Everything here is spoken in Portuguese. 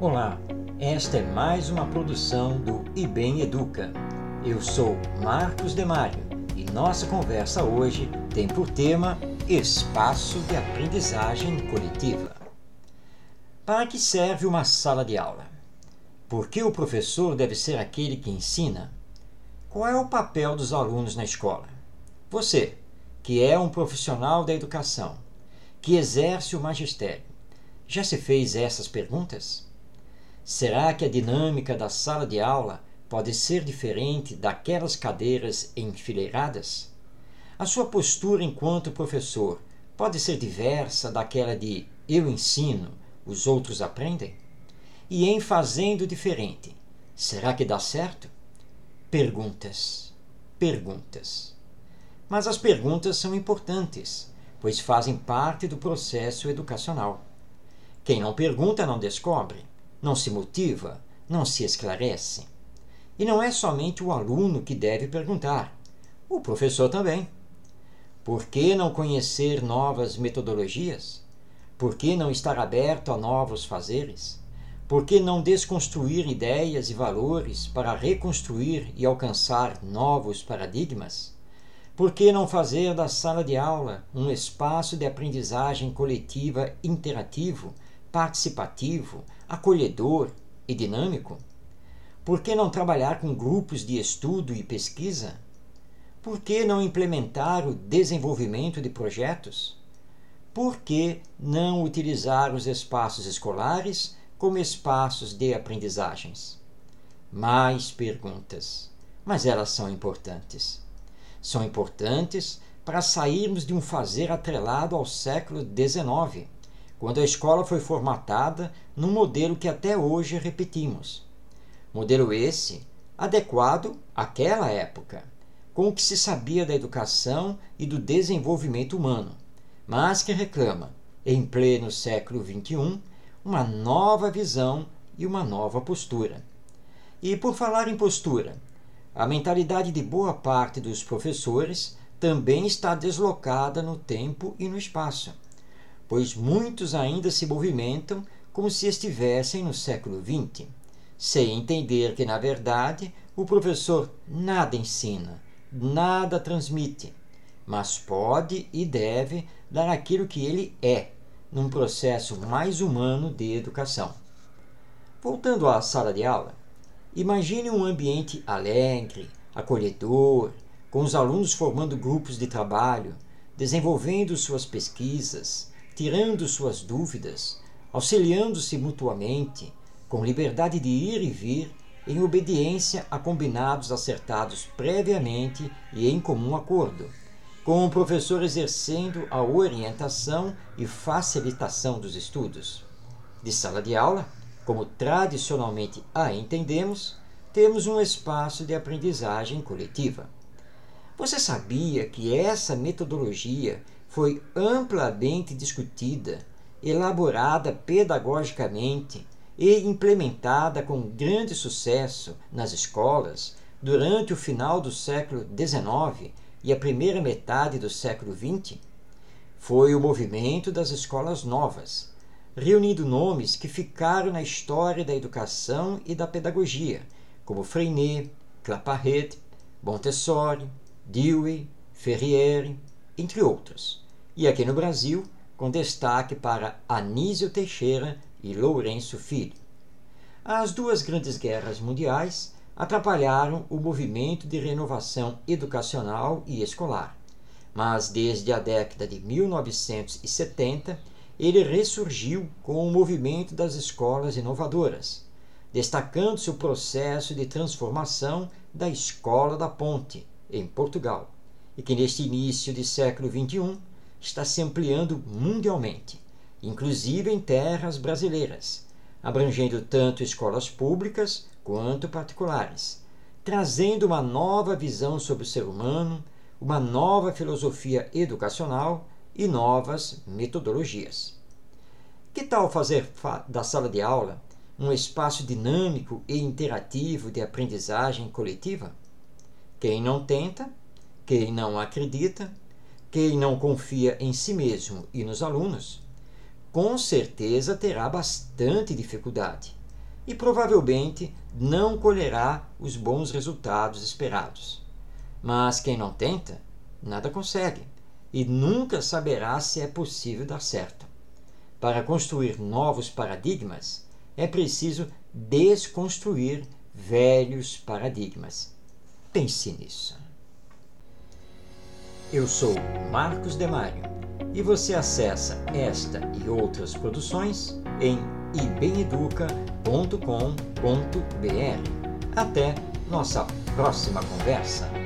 Olá, esta é mais uma produção do IBEM Educa. Eu sou Marcos Demário e nossa conversa hoje tem por tema Espaço de Aprendizagem Coletiva. Para que serve uma sala de aula? Por que o professor deve ser aquele que ensina? Qual é o papel dos alunos na escola? Você, que é um profissional da educação, que exerce o magistério, já se fez essas perguntas? Será que a dinâmica da sala de aula pode ser diferente daquelas cadeiras enfileiradas? A sua postura enquanto professor pode ser diversa daquela de eu ensino, os outros aprendem? E em fazendo diferente, será que dá certo? Perguntas, perguntas. Mas as perguntas são importantes, pois fazem parte do processo educacional. Quem não pergunta não descobre não se motiva, não se esclarece. E não é somente o aluno que deve perguntar, o professor também. Por que não conhecer novas metodologias? Por que não estar aberto a novos fazeres? Por que não desconstruir ideias e valores para reconstruir e alcançar novos paradigmas? Por que não fazer da sala de aula um espaço de aprendizagem coletiva interativo participativo, acolhedor e dinâmico? Por que não trabalhar com grupos de estudo e pesquisa? Por que não implementar o desenvolvimento de projetos? Por que não utilizar os espaços escolares como espaços de aprendizagens? Mais perguntas, mas elas são importantes. São importantes para sairmos de um fazer atrelado ao século XIX quando a escola foi formatada num modelo que até hoje repetimos. Modelo esse adequado àquela época, com o que se sabia da educação e do desenvolvimento humano, mas que reclama, em pleno século XXI, uma nova visão e uma nova postura. E por falar em postura, a mentalidade de boa parte dos professores também está deslocada no tempo e no espaço pois muitos ainda se movimentam como se estivessem no século XX, sem entender que, na verdade, o professor nada ensina, nada transmite, mas pode e deve dar aquilo que ele é, num processo mais humano de educação. Voltando à sala de aula, imagine um ambiente alegre, acolhedor, com os alunos formando grupos de trabalho, desenvolvendo suas pesquisas, tirando suas dúvidas, auxiliando-se mutuamente, com liberdade de ir e vir, em obediência a combinados acertados previamente e em comum acordo, com o professor exercendo a orientação e facilitação dos estudos. De sala de aula, como tradicionalmente a entendemos, temos um espaço de aprendizagem coletiva. Você sabia que essa metodologia foi amplamente discutida, elaborada pedagogicamente e implementada com grande sucesso nas escolas durante o final do século XIX e a primeira metade do século XX? Foi o movimento das escolas novas, reunindo nomes que ficaram na história da educação e da pedagogia, como Freinet, Claparède, Montessori, Dewey, Ferriere, entre outros. E aqui no Brasil, com destaque para Anísio Teixeira e Lourenço Filho. As duas grandes guerras mundiais atrapalharam o movimento de renovação educacional e escolar, mas desde a década de 1970 ele ressurgiu com o movimento das escolas inovadoras, destacando-se o processo de transformação da Escola da Ponte, em Portugal e que neste início de século XXI está se ampliando mundialmente, inclusive em terras brasileiras, abrangendo tanto escolas públicas quanto particulares, trazendo uma nova visão sobre o ser humano, uma nova filosofia educacional e novas metodologias. Que tal fazer da sala de aula um espaço dinâmico e interativo de aprendizagem coletiva? Quem não tenta, quem não acredita, quem não confia em si mesmo e nos alunos, com certeza terá bastante dificuldade, e provavelmente não colherá os bons resultados esperados. Mas quem não tenta, nada consegue e nunca saberá se é possível dar certo. Para construir novos paradigmas, é preciso desconstruir velhos paradigmas. Pense nisso. Eu sou Marcos Demário e você acessa esta e outras produções em ibeneduca.com.br. Até nossa próxima conversa.